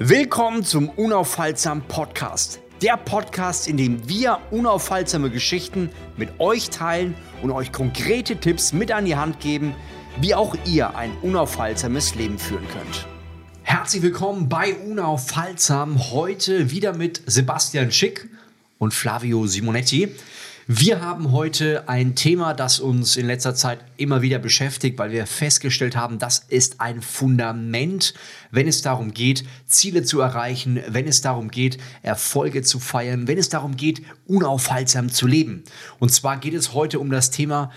Willkommen zum Unaufhaltsam Podcast. Der Podcast, in dem wir unaufhaltsame Geschichten mit euch teilen und euch konkrete Tipps mit an die Hand geben, wie auch ihr ein unaufhaltsames Leben führen könnt. Herzlich willkommen bei Unaufhaltsam. Heute wieder mit Sebastian Schick und Flavio Simonetti. Wir haben heute ein Thema, das uns in letzter Zeit immer wieder beschäftigt, weil wir festgestellt haben, das ist ein Fundament, wenn es darum geht, Ziele zu erreichen, wenn es darum geht, Erfolge zu feiern, wenn es darum geht, unaufhaltsam zu leben. Und zwar geht es heute um das Thema,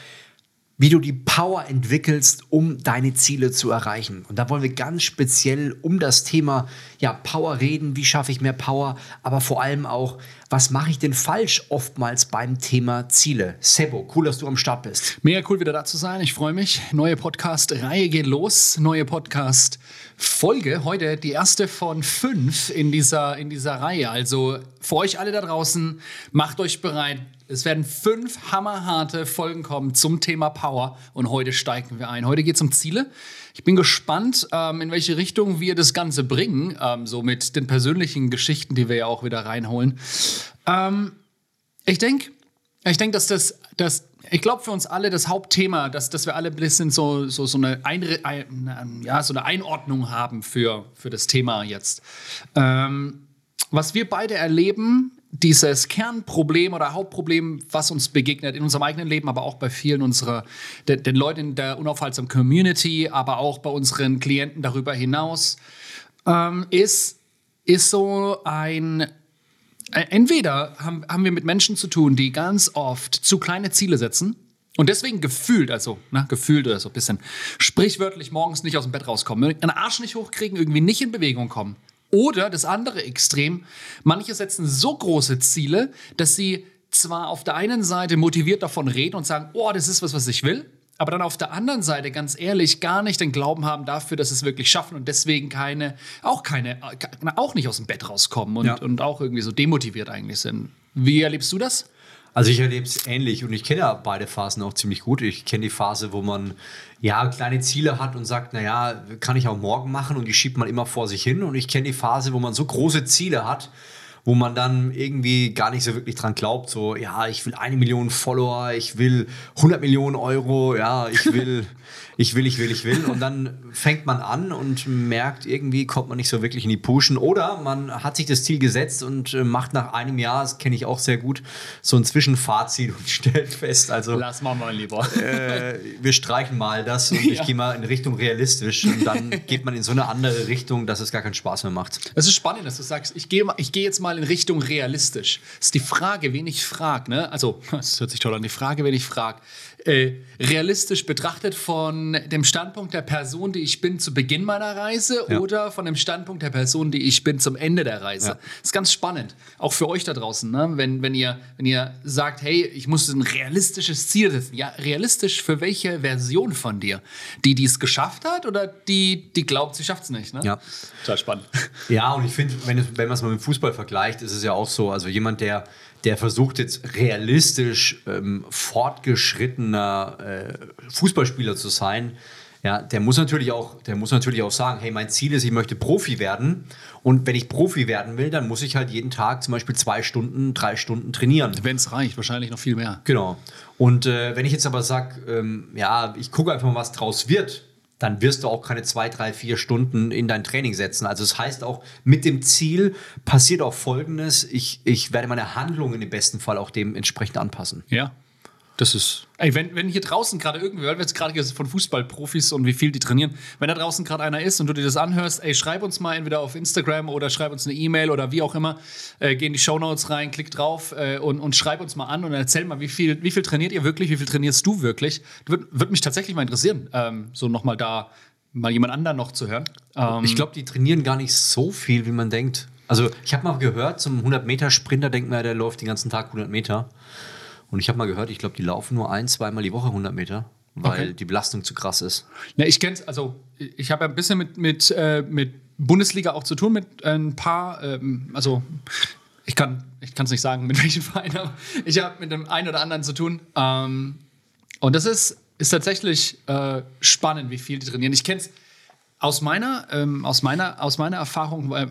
wie du die Power entwickelst, um deine Ziele zu erreichen. Und da wollen wir ganz speziell um das Thema ja, Power reden. Wie schaffe ich mehr Power? Aber vor allem auch, was mache ich denn falsch oftmals beim Thema Ziele? Sebo, cool, dass du am Start bist. Mega cool, wieder da zu sein. Ich freue mich. Neue Podcast-Reihe geht los. Neue Podcast-Folge. Heute die erste von fünf in dieser, in dieser Reihe. Also für euch alle da draußen, macht euch bereit es werden fünf hammerharte Folgen kommen zum Thema Power und heute steigen wir ein. Heute geht es um Ziele. Ich bin gespannt, ähm, in welche Richtung wir das Ganze bringen, ähm, so mit den persönlichen Geschichten, die wir ja auch wieder reinholen. Ähm, ich denke, ich denke, dass das, das ich glaube für uns alle das Hauptthema, dass, dass wir alle ein bisschen so, so, so, eine, Einre ein, ja, so eine Einordnung haben für, für das Thema jetzt. Ähm, was wir beide erleben dieses Kernproblem oder Hauptproblem, was uns begegnet in unserem eigenen Leben, aber auch bei vielen unserer, den, den Leuten in der unaufhaltsamen Community, aber auch bei unseren Klienten darüber hinaus, ähm, ist, ist so ein Entweder haben, haben wir mit Menschen zu tun, die ganz oft zu kleine Ziele setzen und deswegen gefühlt, also ne, gefühlt oder so ein bisschen sprichwörtlich morgens nicht aus dem Bett rauskommen, einen Arsch nicht hochkriegen, irgendwie nicht in Bewegung kommen. Oder das andere Extrem, manche setzen so große Ziele, dass sie zwar auf der einen Seite motiviert davon reden und sagen, oh, das ist was, was ich will, aber dann auf der anderen Seite ganz ehrlich gar nicht den Glauben haben dafür, dass sie es wirklich schaffen und deswegen keine, auch keine, auch nicht aus dem Bett rauskommen und, ja. und auch irgendwie so demotiviert eigentlich sind. Wie erlebst du das? Also ich erlebe es ähnlich und ich kenne ja beide Phasen auch ziemlich gut. Ich kenne die Phase, wo man ja kleine Ziele hat und sagt, naja, kann ich auch morgen machen und die schiebt man immer vor sich hin. Und ich kenne die Phase, wo man so große Ziele hat, wo man dann irgendwie gar nicht so wirklich dran glaubt, so, ja, ich will eine Million Follower, ich will 100 Millionen Euro, ja, ich will ich will, ich will, ich will. Und dann fängt man an und merkt, irgendwie kommt man nicht so wirklich in die Pushen. Oder man hat sich das Ziel gesetzt und äh, macht nach einem Jahr, das kenne ich auch sehr gut, so ein Zwischenfazit und stellt fest, also. Lass mal mal lieber. Äh, wir streichen mal das und ja. ich gehe mal in Richtung realistisch. Und dann geht man in so eine andere Richtung, dass es gar keinen Spaß mehr macht. Es ist spannend, dass du sagst, ich gehe ich geh jetzt mal in Richtung realistisch. Das ist die Frage, wen ich frage. Ne? Also, das hört sich toll an, die Frage, wen ich frage. Äh, realistisch betrachtet von dem Standpunkt der Person, die ich bin zu Beginn meiner Reise ja. oder von dem Standpunkt der Person, die ich bin zum Ende der Reise. Ja. Das ist ganz spannend, auch für euch da draußen, ne? wenn, wenn, ihr, wenn ihr sagt, hey, ich muss ein realistisches Ziel setzen. Ja, realistisch für welche Version von dir? Die, die es geschafft hat oder die, die glaubt, sie schafft es nicht? Ne? Ja. Total spannend. Ja, und ich finde, wenn, wenn man es mal mit Fußball vergleicht, ist es ja auch so, also jemand, der der versucht jetzt realistisch ähm, fortgeschrittener äh, Fußballspieler zu sein, ja, der muss natürlich auch, der muss natürlich auch sagen, hey, mein Ziel ist, ich möchte Profi werden. Und wenn ich Profi werden will, dann muss ich halt jeden Tag zum Beispiel zwei Stunden, drei Stunden trainieren. Wenn es reicht, wahrscheinlich noch viel mehr. Genau. Und äh, wenn ich jetzt aber sage, ähm, ja, ich gucke einfach mal, was draus wird, dann wirst du auch keine zwei, drei, vier Stunden in dein Training setzen. Also das heißt auch, mit dem Ziel passiert auch Folgendes, ich, ich werde meine Handlungen im besten Fall auch dementsprechend anpassen. Ja, das ist. Ey, wenn, wenn hier draußen gerade irgendwie, weil wir jetzt gerade von Fußballprofis und wie viel die trainieren, wenn da draußen gerade einer ist und du dir das anhörst, ey, schreib uns mal entweder auf Instagram oder schreib uns eine E-Mail oder wie auch immer. Äh, geh in die Shownotes rein, klick drauf äh, und, und schreib uns mal an und erzähl mal, wie viel, wie viel trainiert ihr wirklich, wie viel trainierst du wirklich? Würde würd mich tatsächlich mal interessieren, ähm, so nochmal da mal jemand anderen noch zu hören. Ähm, ich glaube, die trainieren gar nicht so viel, wie man denkt. Also, ich habe mal gehört, zum 100-Meter-Sprinter denkt man, der läuft den ganzen Tag 100 Meter. Und ich habe mal gehört, ich glaube, die laufen nur ein, zweimal die Woche 100 Meter, weil okay. die Belastung zu krass ist. Ja, ich kenne es, also ich habe ja ein bisschen mit, mit, äh, mit Bundesliga auch zu tun, mit ein paar, ähm, also ich kann ich es nicht sagen, mit welchem Verein, aber ich habe mit dem einen oder anderen zu tun. Ähm, und das ist, ist tatsächlich äh, spannend, wie viel die trainieren. Ich kenne es aus meiner, ähm, aus meiner, aus meiner Erfahrung, weil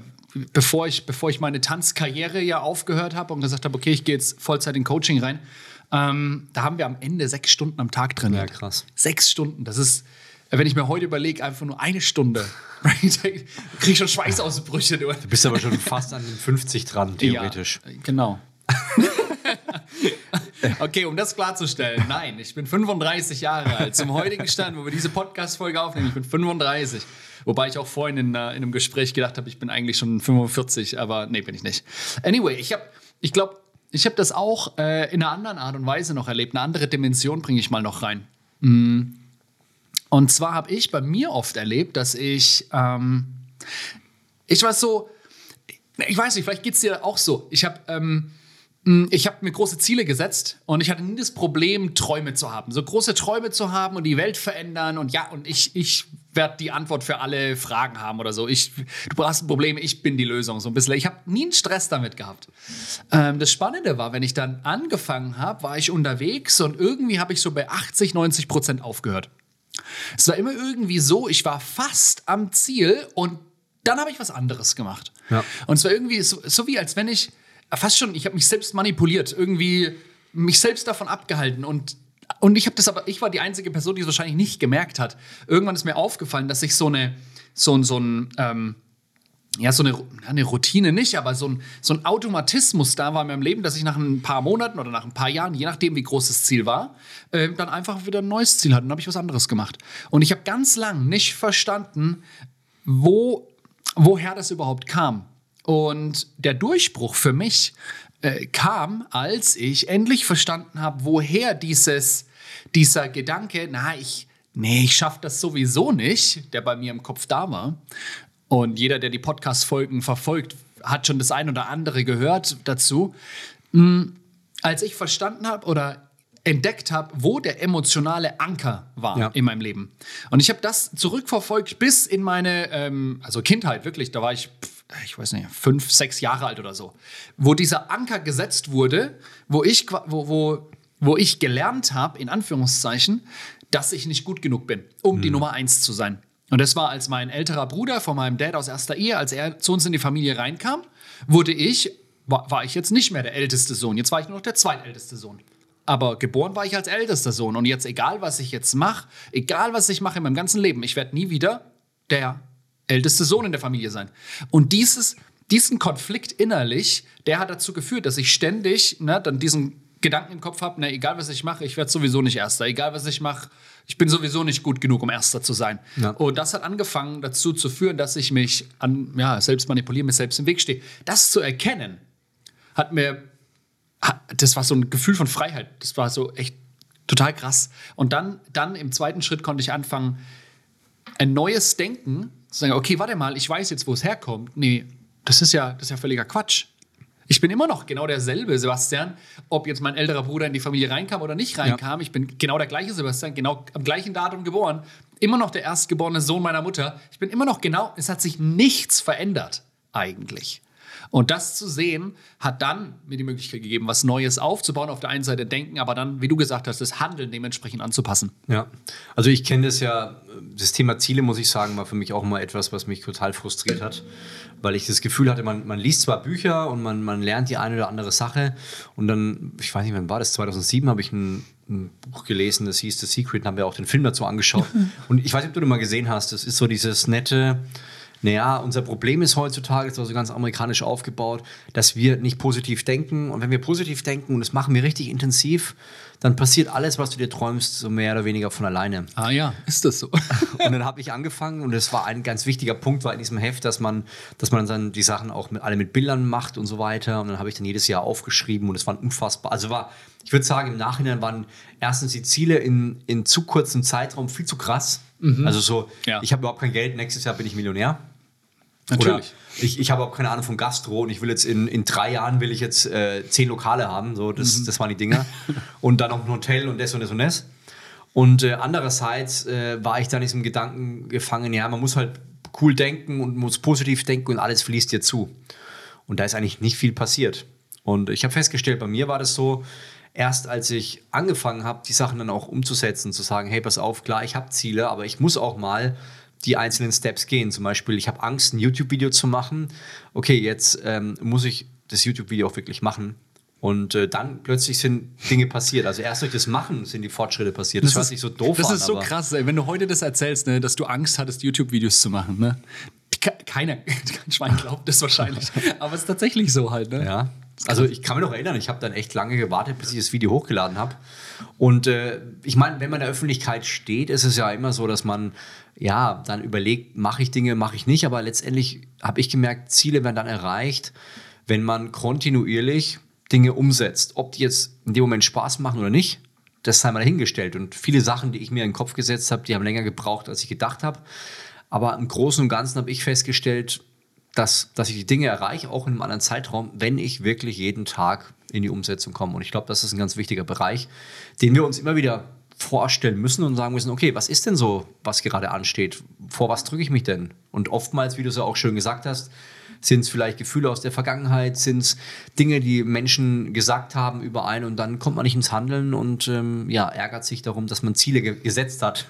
bevor ich, bevor ich meine Tanzkarriere ja aufgehört habe und gesagt habe, okay, ich gehe jetzt Vollzeit in Coaching rein, ähm, da haben wir am Ende sechs Stunden am Tag trainiert. Ja, krass. Sechs Stunden. Das ist, wenn ich mir heute überlege, einfach nur eine Stunde. kriege ich schon Schweißausbrüche. Du. du bist aber schon fast an den 50 dran, theoretisch. Ja, genau. okay, um das klarzustellen, nein, ich bin 35 Jahre alt. Zum heutigen Stand, wo wir diese Podcast-Folge aufnehmen, ich bin 35. Wobei ich auch vorhin in, uh, in einem Gespräch gedacht habe, ich bin eigentlich schon 45, aber nee, bin ich nicht. Anyway, ich habe, ich glaube, ich habe das auch äh, in einer anderen Art und Weise noch erlebt. Eine andere Dimension bringe ich mal noch rein. Mm. Und zwar habe ich bei mir oft erlebt, dass ich, ähm, ich war so, ich weiß nicht, vielleicht geht es dir auch so. Ich habe ähm, hm, ich mir große Ziele gesetzt und ich hatte nie das Problem, Träume zu haben. So große Träume zu haben und die Welt verändern und ja, und ich, ich werde die Antwort für alle Fragen haben oder so. Ich, du hast ein Problem, ich bin die Lösung. So ein bisschen. Ich habe nie einen Stress damit gehabt. Ähm, das Spannende war, wenn ich dann angefangen habe, war ich unterwegs und irgendwie habe ich so bei 80, 90 Prozent aufgehört. Es war immer irgendwie so, ich war fast am Ziel und dann habe ich was anderes gemacht. Ja. Und es war irgendwie so, so wie, als wenn ich fast schon, ich habe mich selbst manipuliert, irgendwie mich selbst davon abgehalten und und ich habe das aber, ich war die einzige Person, die es wahrscheinlich nicht gemerkt hat. Irgendwann ist mir aufgefallen, dass ich so eine, so, so ein, ähm, ja, so eine, eine Routine nicht, aber so ein, so ein Automatismus da war in meinem Leben, dass ich nach ein paar Monaten oder nach ein paar Jahren, je nachdem, wie groß das Ziel war, äh, dann einfach wieder ein neues Ziel hatte. Und dann habe ich was anderes gemacht. Und ich habe ganz lang nicht verstanden, wo, woher das überhaupt kam. Und der Durchbruch für mich äh, kam, als ich endlich verstanden habe, woher dieses, dieser Gedanke, na, ich, nee, ich schaffe das sowieso nicht, der bei mir im Kopf da war. Und jeder, der die Podcast-Folgen verfolgt, hat schon das ein oder andere gehört dazu. Mhm. Als ich verstanden habe oder entdeckt habe, wo der emotionale Anker war ja. in meinem Leben. Und ich habe das zurückverfolgt bis in meine ähm, also Kindheit, wirklich. Da war ich ich weiß nicht, fünf, sechs Jahre alt oder so, wo dieser Anker gesetzt wurde, wo ich, wo, wo, wo ich gelernt habe, in Anführungszeichen, dass ich nicht gut genug bin, um mhm. die Nummer eins zu sein. Und das war, als mein älterer Bruder von meinem Dad aus erster Ehe, als er zu uns in die Familie reinkam, wurde ich, war, war ich jetzt nicht mehr der älteste Sohn. Jetzt war ich nur noch der zweitälteste Sohn. Aber geboren war ich als ältester Sohn. Und jetzt, egal was ich jetzt mache, egal was ich mache in meinem ganzen Leben, ich werde nie wieder der älteste Sohn in der Familie sein. Und dieses, diesen Konflikt innerlich, der hat dazu geführt, dass ich ständig ne, dann diesen Gedanken im Kopf habe, egal was ich mache, ich werde sowieso nicht Erster. Egal was ich mache, ich bin sowieso nicht gut genug, um Erster zu sein. Ja. Und das hat angefangen dazu zu führen, dass ich mich an, ja, selbst manipuliere, mir selbst im Weg stehe. Das zu erkennen, hat mir, das war so ein Gefühl von Freiheit. Das war so echt total krass. Und dann, dann im zweiten Schritt konnte ich anfangen, ein neues Denken zu sagen, okay, warte mal, ich weiß jetzt, wo es herkommt. Nee, das ist ja, das ist ja völliger Quatsch. Ich bin immer noch genau derselbe Sebastian, ob jetzt mein älterer Bruder in die Familie reinkam oder nicht reinkam. Ja. Ich bin genau der gleiche Sebastian, genau am gleichen Datum geboren. Immer noch der erstgeborene Sohn meiner Mutter. Ich bin immer noch genau, es hat sich nichts verändert eigentlich. Und das zu sehen, hat dann mir die Möglichkeit gegeben, was Neues aufzubauen. Auf der einen Seite denken, aber dann, wie du gesagt hast, das Handeln dementsprechend anzupassen. Ja, also ich kenne das ja, das Thema Ziele, muss ich sagen, war für mich auch immer etwas, was mich total frustriert hat. Weil ich das Gefühl hatte, man, man liest zwar Bücher und man, man lernt die eine oder andere Sache. Und dann, ich weiß nicht, wann war das? 2007 habe ich ein, ein Buch gelesen, das hieß The Secret, und haben wir auch den Film dazu angeschaut. und ich weiß nicht, ob du den mal gesehen hast. Das ist so dieses nette naja, unser Problem ist heutzutage, das ist also ganz amerikanisch aufgebaut, dass wir nicht positiv denken. Und wenn wir positiv denken und das machen wir richtig intensiv, dann passiert alles, was du dir träumst, so mehr oder weniger von alleine. Ah ja, ist das so? und dann habe ich angefangen und das war ein ganz wichtiger Punkt war in diesem Heft, dass man, dass man dann die Sachen auch mit, alle mit Bildern macht und so weiter. Und dann habe ich dann jedes Jahr aufgeschrieben und es war unfassbar. Also war, ich würde sagen, im Nachhinein waren erstens die Ziele in, in zu kurzem Zeitraum viel zu krass. Mhm. Also so, ja. ich habe überhaupt kein Geld, nächstes Jahr bin ich Millionär. Natürlich. Oder ich, ich habe auch keine Ahnung von Gastro und ich will jetzt in, in drei Jahren will ich jetzt äh, zehn Lokale haben. So, das, mhm. das waren die Dinger. und dann noch ein Hotel und das und das und das. Und äh, andererseits äh, war ich dann in diesem Gedanken gefangen, ja, man muss halt cool denken und muss positiv denken und alles fließt dir zu. Und da ist eigentlich nicht viel passiert. Und ich habe festgestellt, bei mir war das so, erst als ich angefangen habe, die Sachen dann auch umzusetzen, zu sagen, hey, pass auf, klar, ich habe Ziele, aber ich muss auch mal die einzelnen Steps gehen. Zum Beispiel, ich habe Angst, ein YouTube-Video zu machen. Okay, jetzt ähm, muss ich das YouTube-Video auch wirklich machen. Und äh, dann plötzlich sind Dinge passiert. Also erst durch das Machen sind die Fortschritte passiert. Das, das hört sich so doof das an. Das ist so krass, ey. wenn du heute das erzählst, ne, dass du Angst hattest, YouTube-Videos zu machen. Ne? Keiner, kein Schwein glaubt das wahrscheinlich. Aber es ist tatsächlich so halt. Ne? Ja. Also ich kann mich noch erinnern, ich habe dann echt lange gewartet, bis ich das Video hochgeladen habe. Und äh, ich meine, wenn man in der Öffentlichkeit steht, ist es ja immer so, dass man ja dann überlegt, mache ich Dinge, mache ich nicht. Aber letztendlich habe ich gemerkt, Ziele werden dann erreicht, wenn man kontinuierlich Dinge umsetzt. Ob die jetzt in dem Moment Spaß machen oder nicht, das sei mal dahingestellt. Und viele Sachen, die ich mir in den Kopf gesetzt habe, die haben länger gebraucht, als ich gedacht habe. Aber im Großen und Ganzen habe ich festgestellt, dass, dass ich die Dinge erreiche, auch in einem anderen Zeitraum, wenn ich wirklich jeden Tag in die Umsetzung komme. Und ich glaube, das ist ein ganz wichtiger Bereich, den wir uns immer wieder vorstellen müssen und sagen müssen, okay, was ist denn so, was gerade ansteht? Vor was drücke ich mich denn? Und oftmals, wie du es ja auch schön gesagt hast, sind es vielleicht Gefühle aus der Vergangenheit? Sind es Dinge, die Menschen gesagt haben über einen und dann kommt man nicht ins Handeln und ähm, ja, ärgert sich darum, dass man Ziele ge gesetzt hat,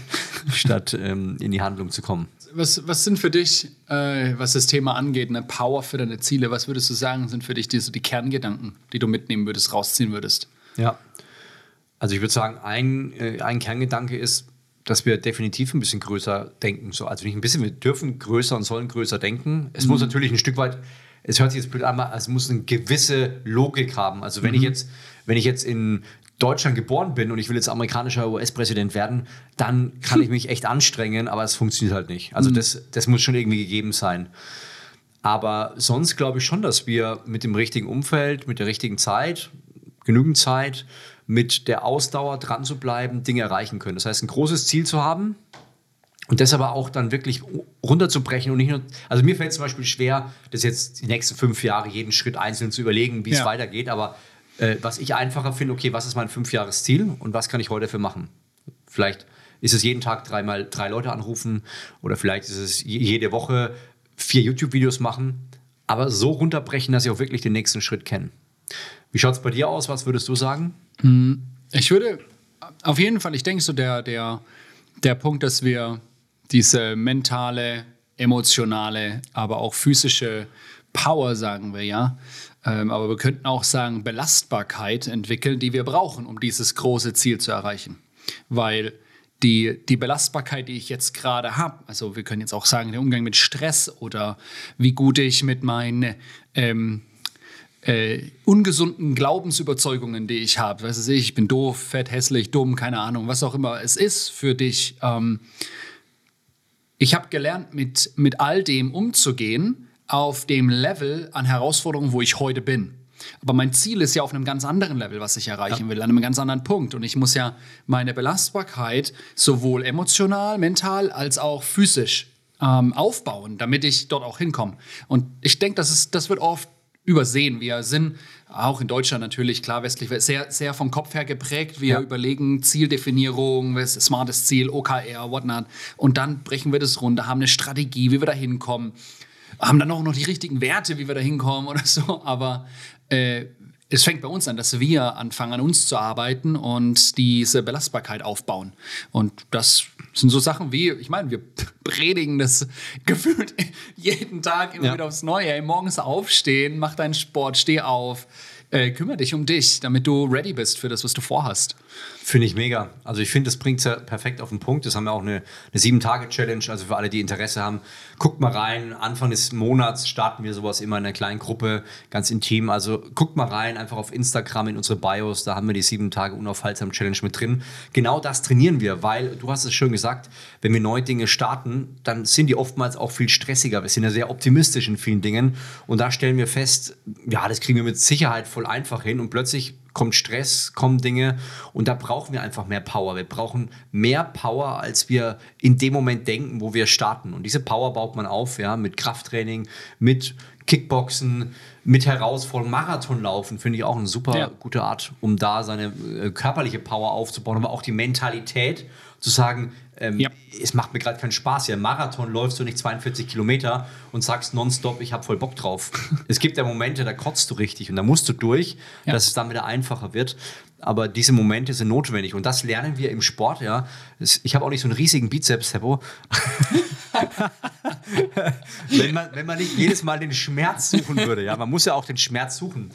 statt ähm, in die Handlung zu kommen? Was, was sind für dich, äh, was das Thema angeht, eine Power für deine Ziele? Was würdest du sagen, sind für dich die, so die Kerngedanken, die du mitnehmen würdest, rausziehen würdest? Ja. Also ich würde sagen, ein, äh, ein Kerngedanke ist, dass wir definitiv ein bisschen größer denken. So, also nicht ein bisschen, wir dürfen größer und sollen größer denken. Es mhm. muss natürlich ein Stück weit, es hört sich jetzt blöd an, es muss eine gewisse Logik haben. Also wenn mhm. ich jetzt, wenn ich jetzt in Deutschland geboren bin und ich will jetzt amerikanischer US-Präsident werden, dann kann ich mich echt anstrengen, aber es funktioniert halt nicht. Also mhm. das, das muss schon irgendwie gegeben sein. Aber sonst glaube ich schon, dass wir mit dem richtigen Umfeld, mit der richtigen Zeit, genügend Zeit, mit der Ausdauer dran zu bleiben, Dinge erreichen können. Das heißt, ein großes Ziel zu haben und das aber auch dann wirklich runterzubrechen und nicht nur. Also mir fällt zum Beispiel schwer, das jetzt die nächsten fünf Jahre jeden Schritt einzeln zu überlegen, wie ja. es weitergeht. Aber äh, was ich einfacher finde, okay, was ist mein Fünfjahresziel und was kann ich heute dafür machen? Vielleicht ist es jeden Tag dreimal drei Leute anrufen oder vielleicht ist es jede Woche vier YouTube-Videos machen, aber so runterbrechen, dass ich auch wirklich den nächsten Schritt kenne. Wie schaut es bei dir aus? Was würdest du sagen? Hm, ich würde auf jeden Fall, ich denke so, der, der, der Punkt, dass wir diese mentale, emotionale, aber auch physische Power, sagen wir ja, ähm, aber wir könnten auch sagen Belastbarkeit entwickeln, die wir brauchen, um dieses große Ziel zu erreichen. Weil die, die Belastbarkeit, die ich jetzt gerade habe, also wir können jetzt auch sagen, der Umgang mit Stress oder wie gut ich mit meinen ähm, äh, ungesunden Glaubensüberzeugungen, die ich habe. Weißt du, ich bin doof, fett, hässlich, dumm, keine Ahnung, was auch immer es ist für dich. Ähm, ich habe gelernt, mit, mit all dem umzugehen auf dem Level an Herausforderungen, wo ich heute bin. Aber mein Ziel ist ja auf einem ganz anderen Level, was ich erreichen ja. will, an einem ganz anderen Punkt. Und ich muss ja meine Belastbarkeit sowohl emotional, mental als auch physisch ähm, aufbauen, damit ich dort auch hinkomme. Und ich denke, das, das wird oft übersehen. Wir sind auch in Deutschland natürlich, klar, westlich, sehr, sehr vom Kopf her geprägt. Wir ja. überlegen Zieldefinierung, smartes Ziel, OKR, whatnot. Und dann brechen wir das runter, haben eine Strategie, wie wir da hinkommen. Haben dann auch noch die richtigen Werte, wie wir da hinkommen oder so. Aber äh, es fängt bei uns an, dass wir anfangen, an uns zu arbeiten und diese Belastbarkeit aufbauen. Und das sind so Sachen wie, ich meine, wir predigen das gefühlt jeden Tag immer ja. wieder aufs Neue. Ey, morgens aufstehen, mach deinen Sport, steh auf, äh, kümmere dich um dich, damit du ready bist für das, was du vorhast. Finde ich mega. Also ich finde, das bringt es ja perfekt auf den Punkt. Das haben wir auch eine, eine Sieben-Tage-Challenge, also für alle, die Interesse haben. Guckt mal rein. Anfang des Monats starten wir sowas immer in einer kleinen Gruppe, ganz intim. Also guckt mal rein, einfach auf Instagram in unsere Bios. Da haben wir die sieben Tage unaufhaltsam Challenge mit drin. Genau das trainieren wir, weil du hast es schön gesagt, wenn wir neue Dinge starten, dann sind die oftmals auch viel stressiger. Wir sind ja sehr optimistisch in vielen Dingen. Und da stellen wir fest, ja, das kriegen wir mit Sicherheit voll einfach hin. Und plötzlich kommt Stress, kommen Dinge und da brauchen wir einfach mehr Power. Wir brauchen mehr Power, als wir in dem Moment denken, wo wir starten. Und diese Power baut man auf, ja, mit Krafttraining, mit Kickboxen, mit Herausforderungen, Marathonlaufen finde ich auch eine super ja. gute Art, um da seine äh, körperliche Power aufzubauen, aber auch die Mentalität zu sagen, ähm, ja. es macht mir gerade keinen Spaß hier. Marathon läufst du nicht 42 Kilometer und sagst nonstop, ich habe voll Bock drauf. es gibt ja Momente, da kotzt du richtig und da musst du durch. Ja. Das ist dann wieder ein einfacher wird. Aber diese Momente sind notwendig und das lernen wir im Sport. Ja, ich habe auch nicht so einen riesigen Bizeps, Seppo. wenn, man, wenn man nicht jedes Mal den Schmerz suchen würde, ja, man muss ja auch den Schmerz suchen.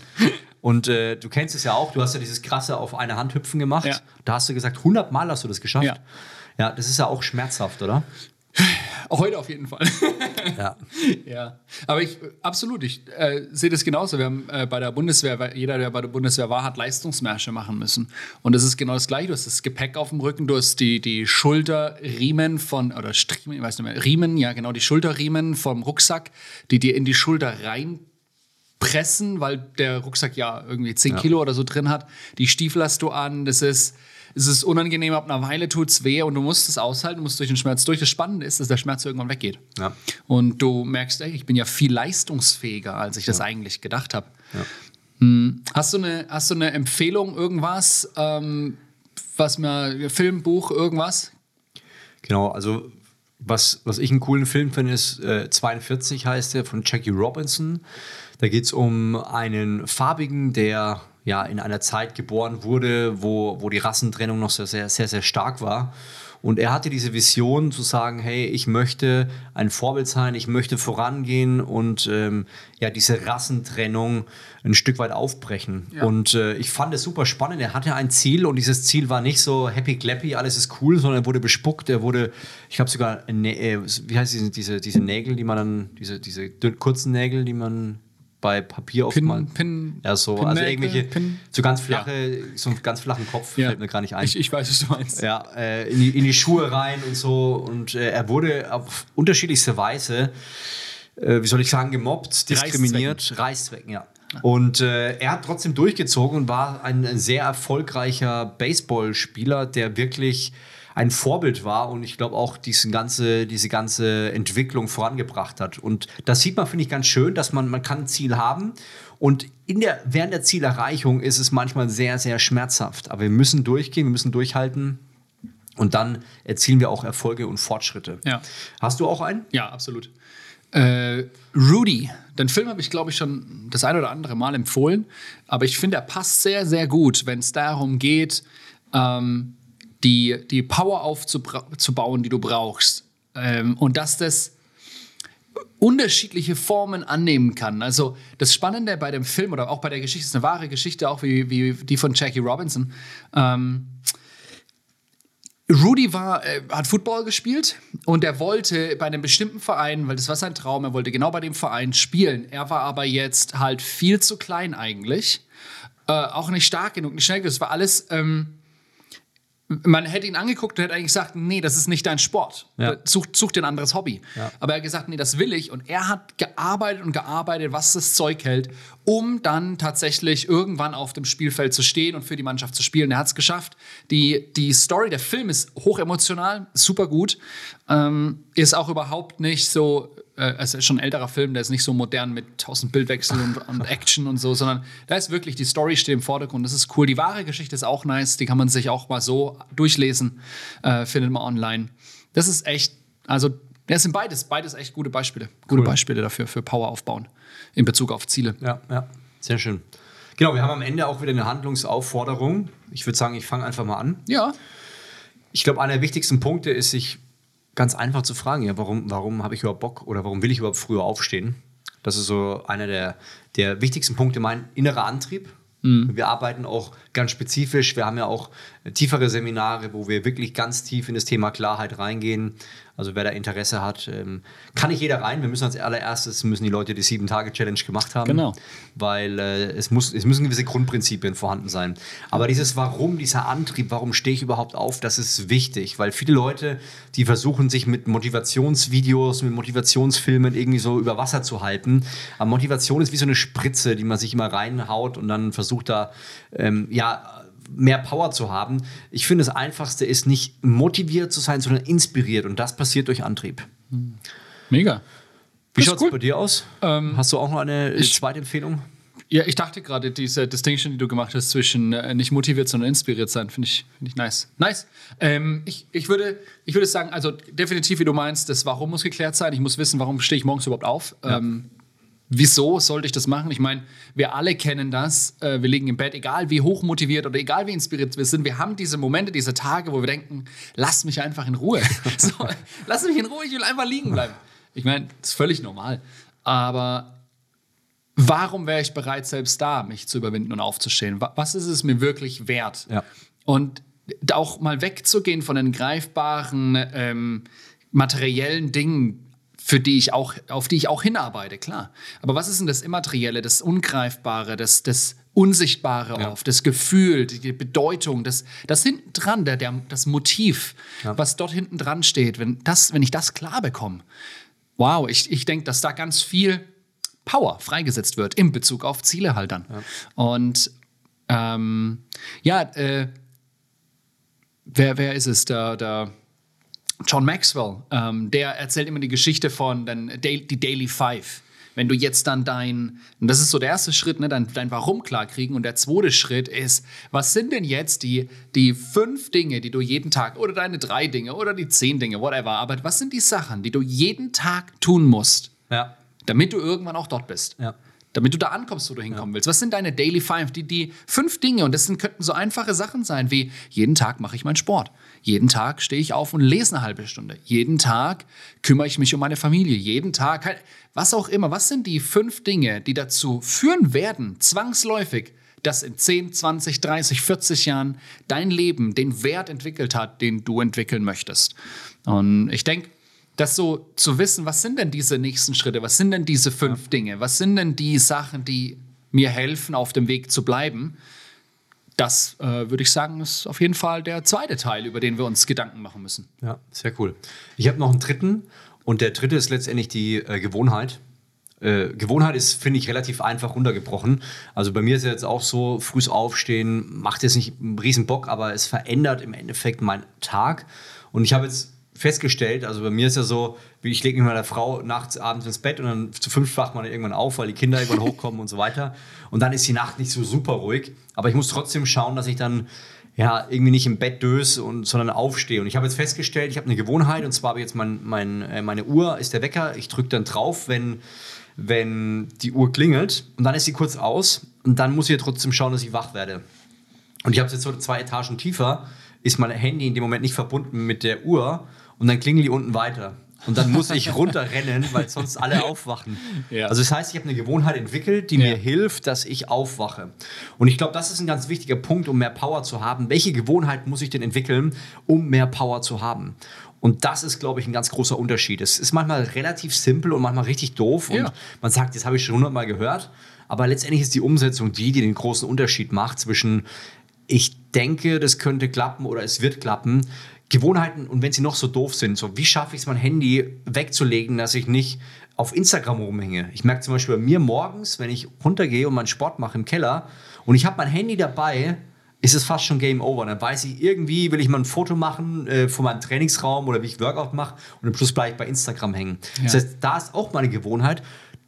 Und äh, du kennst es ja auch, du hast ja dieses krasse auf eine Hand hüpfen gemacht. Ja. Da hast du gesagt, 100 Mal hast du das geschafft. Ja. ja, das ist ja auch schmerzhaft, oder? Heute auf jeden Fall. ja. ja. Aber ich, absolut, ich äh, sehe das genauso. Wir haben äh, bei der Bundeswehr, jeder, der bei der Bundeswehr war, hat Leistungsmärsche machen müssen. Und das ist genau das Gleiche. Du hast das Gepäck auf dem Rücken, du hast die, die Schulterriemen von, oder Striemen, ich weiß nicht mehr, Riemen, ja, genau, die Schulterriemen vom Rucksack, die dir in die Schulter reinpressen, weil der Rucksack ja irgendwie 10 ja. Kilo oder so drin hat. Die Stiefel hast du an, das ist es ist unangenehm, ab einer Weile tut es weh und du musst es aushalten, musst durch den Schmerz durch. Das Spannende ist, dass der Schmerz irgendwann weggeht. Ja. Und du merkst, ey, ich bin ja viel leistungsfähiger, als ich das eigentlich gedacht habe. Ja. Hm. Hast, du eine, hast du eine Empfehlung, irgendwas, ähm, was mir, Film, Buch, irgendwas? Genau, also was, was ich einen coolen Film finde, ist äh, 42 heißt der von Jackie Robinson. Da geht es um einen Farbigen, der ja in einer Zeit geboren wurde, wo, wo die Rassentrennung noch sehr, sehr, sehr, sehr stark war. Und er hatte diese Vision zu sagen, hey, ich möchte ein Vorbild sein, ich möchte vorangehen und ähm, ja, diese Rassentrennung ein Stück weit aufbrechen. Ja. Und äh, ich fand es super spannend. Er hatte ein Ziel und dieses Ziel war nicht so happy clappy, alles ist cool, sondern er wurde bespuckt, er wurde, ich habe sogar, äh, wie heißt diese, diese, diese Nägel, die man dann, diese, diese kurzen Nägel, die man bei Papier oft mal. Pin, ja, so, Pin also irgendwelche, Pin, so ganz flache, ja. so einen ganz flachen Kopf ja. fällt mir gar nicht ein. Ich, ich, weiß, was du meinst. Ja, äh, in, die, in, die, Schuhe rein und so. Und äh, er wurde auf unterschiedlichste Weise, äh, wie soll ich sagen, gemobbt, diskriminiert, Reißzwecken, ja. Und äh, er hat trotzdem durchgezogen und war ein sehr erfolgreicher Baseballspieler, der wirklich ein Vorbild war und ich glaube auch diesen ganze, diese ganze Entwicklung vorangebracht hat. Und das sieht man, finde ich, ganz schön, dass man, man kann ein Ziel haben und in der, während der Zielerreichung ist es manchmal sehr, sehr schmerzhaft. Aber wir müssen durchgehen, wir müssen durchhalten. Und dann erzielen wir auch Erfolge und Fortschritte. Ja. Hast du auch einen? Ja, absolut. Äh, Rudy, den Film habe ich, glaube ich, schon das ein oder andere Mal empfohlen. Aber ich finde, er passt sehr, sehr gut, wenn es darum geht, ähm, die, die Power aufzubauen, die du brauchst. Ähm, und dass das unterschiedliche Formen annehmen kann. Also das Spannende bei dem Film oder auch bei der Geschichte ist eine wahre Geschichte, auch wie, wie die von Jackie Robinson. Ähm, Rudy war, äh, hat Football gespielt und er wollte bei einem bestimmten Verein, weil das war sein Traum, er wollte genau bei dem Verein spielen. Er war aber jetzt halt viel zu klein eigentlich. Äh, auch nicht stark genug, nicht schnell genug. Das war alles ähm, man hätte ihn angeguckt und hätte eigentlich gesagt, nee, das ist nicht dein Sport. Ja. Such, such dir ein anderes Hobby. Ja. Aber er hat gesagt, nee, das will ich. Und er hat gearbeitet und gearbeitet, was das Zeug hält, um dann tatsächlich irgendwann auf dem Spielfeld zu stehen und für die Mannschaft zu spielen. Er hat es geschafft. Die, die Story, der Film ist hochemotional, super gut. Ähm, ist auch überhaupt nicht so äh, es ist schon ein älterer Film, der ist nicht so modern mit tausend Bildwechseln und, und, Action und so, sondern da ist wirklich die Story steht im Vordergrund. Das ist cool. Die wahre Geschichte ist auch nice, die kann man sich auch mal so durchlesen, äh, findet man online. Das ist echt, also das sind beides, beides echt gute Beispiele, gute cool. Beispiele dafür für Power aufbauen in Bezug auf Ziele. Ja, ja, sehr schön. Genau, wir haben am Ende auch wieder eine Handlungsaufforderung. Ich würde sagen, ich fange einfach mal an. Ja. Ich glaube, einer der wichtigsten Punkte ist, sich ganz einfach zu fragen, ja, warum, warum habe ich überhaupt Bock oder warum will ich überhaupt früher aufstehen? Das ist so einer der, der wichtigsten Punkte, mein innerer Antrieb. Mhm. Wir arbeiten auch ganz spezifisch. Wir haben ja auch tiefere Seminare, wo wir wirklich ganz tief in das Thema Klarheit reingehen. Also wer da Interesse hat, ähm, kann nicht jeder rein. Wir müssen als allererstes müssen die Leute die sieben Tage Challenge gemacht haben, genau. weil äh, es muss es müssen gewisse Grundprinzipien vorhanden sein. Aber dieses Warum, dieser Antrieb, warum stehe ich überhaupt auf, das ist wichtig, weil viele Leute, die versuchen sich mit Motivationsvideos, mit Motivationsfilmen irgendwie so über Wasser zu halten. Aber Motivation ist wie so eine Spritze, die man sich immer reinhaut und dann versucht da ähm, ja mehr Power zu haben. Ich finde, das Einfachste ist nicht motiviert zu sein, sondern inspiriert. Und das passiert durch Antrieb. Mega. Wie schaut es cool. bei dir aus? Ähm, Hast du auch noch eine ich, zweite Empfehlung? Ja, ich dachte gerade, diese Distinction, die du gemacht hast zwischen äh, nicht motiviert, sondern inspiriert sein, finde ich, find ich nice. Nice. Ähm, ich, ich, würde, ich würde sagen, also definitiv, wie du meinst, das Warum muss geklärt sein. Ich muss wissen, warum stehe ich morgens überhaupt auf. Ja. Ähm, Wieso sollte ich das machen? Ich meine, wir alle kennen das. Äh, wir liegen im Bett, egal wie hoch motiviert oder egal wie inspiriert wir sind. Wir haben diese Momente, diese Tage, wo wir denken, lass mich einfach in Ruhe. so, lass mich in Ruhe, ich will einfach liegen bleiben. Ich meine, das ist völlig normal. Aber warum wäre ich bereit, selbst da mich zu überwinden und aufzustehen? Was ist es mir wirklich wert? Ja. Und auch mal wegzugehen von den greifbaren, ähm, materiellen Dingen, für die ich auch, auf die ich auch hinarbeite, klar. Aber was ist denn das Immaterielle, das Ungreifbare, das, das Unsichtbare ja. oft, das Gefühl, die Bedeutung, das, das hinten dran, der, der, das Motiv, ja. was dort hinten dran steht, wenn, das, wenn ich das klar bekomme, wow, ich, ich denke, dass da ganz viel Power freigesetzt wird in Bezug auf Ziele halt dann. Ja. Und ähm, ja, äh, wer, wer ist es? Der, der John Maxwell, ähm, der erzählt immer die Geschichte von den, die Daily Five. Wenn du jetzt dann dein, und das ist so der erste Schritt, ne, dein, dein Warum klarkriegen. Und der zweite Schritt ist, was sind denn jetzt die, die fünf Dinge, die du jeden Tag, oder deine drei Dinge, oder die zehn Dinge, whatever, aber was sind die Sachen, die du jeden Tag tun musst, ja. damit du irgendwann auch dort bist? Ja damit du da ankommst, wo du hinkommen ja. willst. Was sind deine Daily Five? Die, die fünf Dinge, und das sind, könnten so einfache Sachen sein wie: jeden Tag mache ich meinen Sport. Jeden Tag stehe ich auf und lese eine halbe Stunde. Jeden Tag kümmere ich mich um meine Familie. Jeden Tag, was auch immer. Was sind die fünf Dinge, die dazu führen werden, zwangsläufig, dass in 10, 20, 30, 40 Jahren dein Leben den Wert entwickelt hat, den du entwickeln möchtest? Und ich denke, das so zu wissen, was sind denn diese nächsten Schritte, was sind denn diese fünf ja. Dinge, was sind denn die Sachen, die mir helfen, auf dem Weg zu bleiben, das äh, würde ich sagen, ist auf jeden Fall der zweite Teil, über den wir uns Gedanken machen müssen. Ja, sehr cool. Ich habe noch einen dritten und der dritte ist letztendlich die äh, Gewohnheit. Äh, Gewohnheit ist, finde ich, relativ einfach runtergebrochen. Also bei mir ist es jetzt auch so, frühs aufstehen macht jetzt nicht einen riesen Bock, aber es verändert im Endeffekt meinen Tag. Und ich habe jetzt festgestellt, also bei mir ist ja so, ich lege mich meiner Frau nachts, abends ins Bett und dann zu fünf wacht man dann irgendwann auf, weil die Kinder irgendwann hochkommen und so weiter. Und dann ist die Nacht nicht so super ruhig. Aber ich muss trotzdem schauen, dass ich dann ja, irgendwie nicht im Bett döse, und, sondern aufstehe. Und ich habe jetzt festgestellt, ich habe eine Gewohnheit, und zwar habe ich jetzt mein, mein, äh, meine Uhr, ist der Wecker, ich drücke dann drauf, wenn, wenn die Uhr klingelt, und dann ist sie kurz aus, und dann muss ich ja trotzdem schauen, dass ich wach werde. Und ich habe es jetzt so zwei Etagen tiefer, ist mein Handy in dem Moment nicht verbunden mit der Uhr, und dann klingeln die unten weiter. Und dann muss ich runterrennen, weil sonst alle aufwachen. Ja. Also das heißt, ich habe eine Gewohnheit entwickelt, die ja. mir hilft, dass ich aufwache. Und ich glaube, das ist ein ganz wichtiger Punkt, um mehr Power zu haben. Welche Gewohnheit muss ich denn entwickeln, um mehr Power zu haben? Und das ist, glaube ich, ein ganz großer Unterschied. Es ist manchmal relativ simpel und manchmal richtig doof. Und ja. man sagt, das habe ich schon hundertmal gehört. Aber letztendlich ist die Umsetzung die, die den großen Unterschied macht zwischen ich denke, das könnte klappen oder es wird klappen, Gewohnheiten und wenn sie noch so doof sind, so wie schaffe ich es, mein Handy wegzulegen, dass ich nicht auf Instagram rumhänge. Ich merke zum Beispiel bei mir morgens, wenn ich runtergehe und meinen Sport mache im Keller und ich habe mein Handy dabei, ist es fast schon Game Over. Dann weiß ich, irgendwie will ich mal ein Foto machen äh, von meinem Trainingsraum oder wie ich Workout mache und im Schluss bleibe ich bei Instagram hängen. Ja. Das heißt, da ist auch meine Gewohnheit,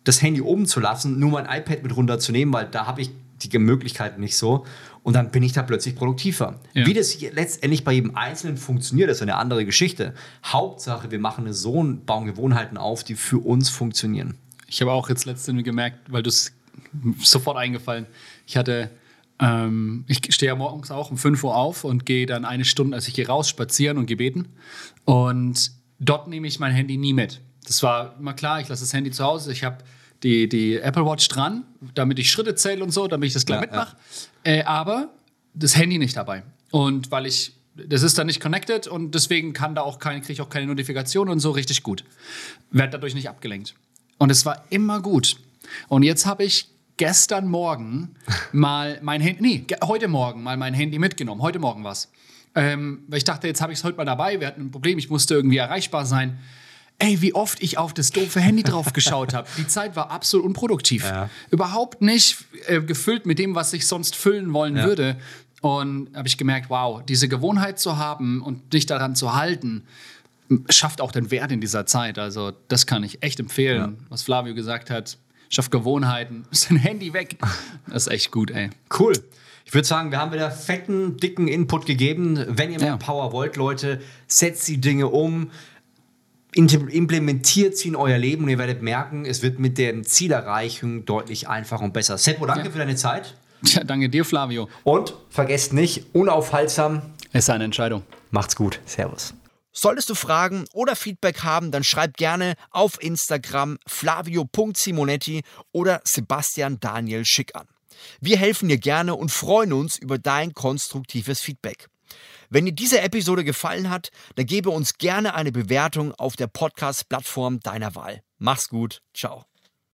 das Handy oben zu lassen, nur mein iPad mit runterzunehmen, weil da habe ich die Möglichkeiten nicht so. Und dann bin ich da plötzlich produktiver. Ja. Wie das letztendlich bei jedem Einzelnen funktioniert, ist eine andere Geschichte. Hauptsache, wir machen eine so und bauen Gewohnheiten auf, die für uns funktionieren. Ich habe auch jetzt letztens gemerkt, weil du es sofort eingefallen. Ich hatte, ähm, ich stehe ja morgens auch um 5 Uhr auf und gehe dann eine Stunde, also ich gehe raus spazieren und gebeten. Und dort nehme ich mein Handy nie mit. Das war immer klar, ich lasse das Handy zu Hause. Ich habe die, die Apple Watch dran, damit ich Schritte zähle und so, damit ich das gleich ja, mitmache. Ja. Äh, aber das Handy nicht dabei. Und weil ich, das ist dann nicht connected und deswegen kann da auch keine, kriege ich auch keine Notifikation und so richtig gut. Werd dadurch nicht abgelenkt. Und es war immer gut. Und jetzt habe ich gestern Morgen mal mein Handy, nee, heute Morgen mal mein Handy mitgenommen. Heute Morgen was. Ähm, weil ich dachte, jetzt habe ich es heute mal dabei. Wir hatten ein Problem, ich musste irgendwie erreichbar sein. Ey, wie oft ich auf das doofe Handy drauf geschaut habe. Die Zeit war absolut unproduktiv. Ja. Überhaupt nicht äh, gefüllt mit dem, was ich sonst füllen wollen ja. würde. Und habe ich gemerkt, wow, diese Gewohnheit zu haben und dich daran zu halten, schafft auch den Wert in dieser Zeit. Also das kann ich echt empfehlen, ja. was Flavio gesagt hat. Schafft Gewohnheiten, ist dein Handy weg. Das ist echt gut, ey. Cool. Ich würde sagen, wir haben wieder fetten, dicken Input gegeben. Wenn ihr mehr Power wollt, Leute, setzt die Dinge um implementiert sie in euer Leben und ihr werdet merken, es wird mit der Zielerreichung deutlich einfacher und besser. Seppo, danke ja. für deine Zeit. Ja, danke dir, Flavio. Und vergesst nicht, unaufhaltsam. Ist eine Entscheidung. Macht's gut. Servus. Solltest du Fragen oder Feedback haben, dann schreib gerne auf Instagram flavio.simonetti oder Sebastian Daniel Schick an. Wir helfen dir gerne und freuen uns über dein konstruktives Feedback. Wenn dir diese Episode gefallen hat, dann gebe uns gerne eine Bewertung auf der Podcast-Plattform deiner Wahl. Mach's gut. Ciao.